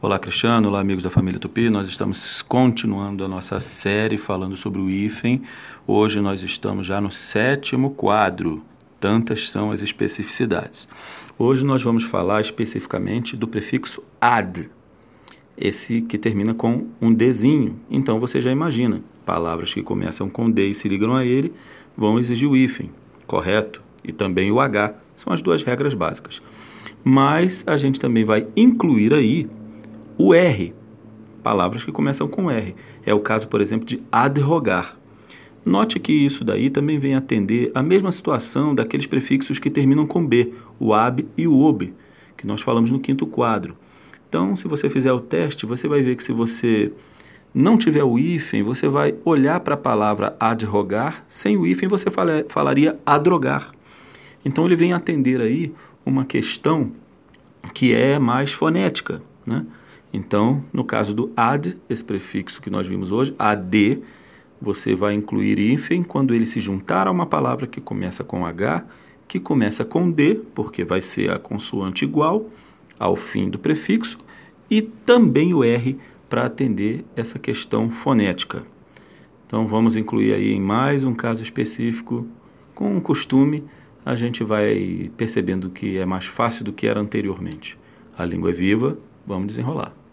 Olá, Cristiano. Olá, amigos da família Tupi. Nós estamos continuando a nossa série falando sobre o hífen. Hoje nós estamos já no sétimo quadro. Tantas são as especificidades. Hoje nós vamos falar especificamente do prefixo ad, esse que termina com um Dzinho. Então você já imagina, palavras que começam com D e se ligam a ele vão exigir o hífen, correto? E também o H. São as duas regras básicas. Mas a gente também vai incluir aí o R, palavras que começam com R. É o caso, por exemplo, de adrogar. Note que isso daí também vem atender a mesma situação daqueles prefixos que terminam com B, o ab e o ob, que nós falamos no quinto quadro. Então, se você fizer o teste, você vai ver que se você não tiver o hífen, você vai olhar para a palavra adrogar, sem o hífen você falaria adrogar. Então, ele vem atender aí uma questão que é mais fonética, né? Então, no caso do ad, esse prefixo que nós vimos hoje, ad, você vai incluir hífen quando ele se juntar a uma palavra que começa com H, que começa com D, porque vai ser a consoante igual ao fim do prefixo, e também o R para atender essa questão fonética. Então vamos incluir aí em mais um caso específico, com um costume, a gente vai percebendo que é mais fácil do que era anteriormente. A língua é viva, vamos desenrolar.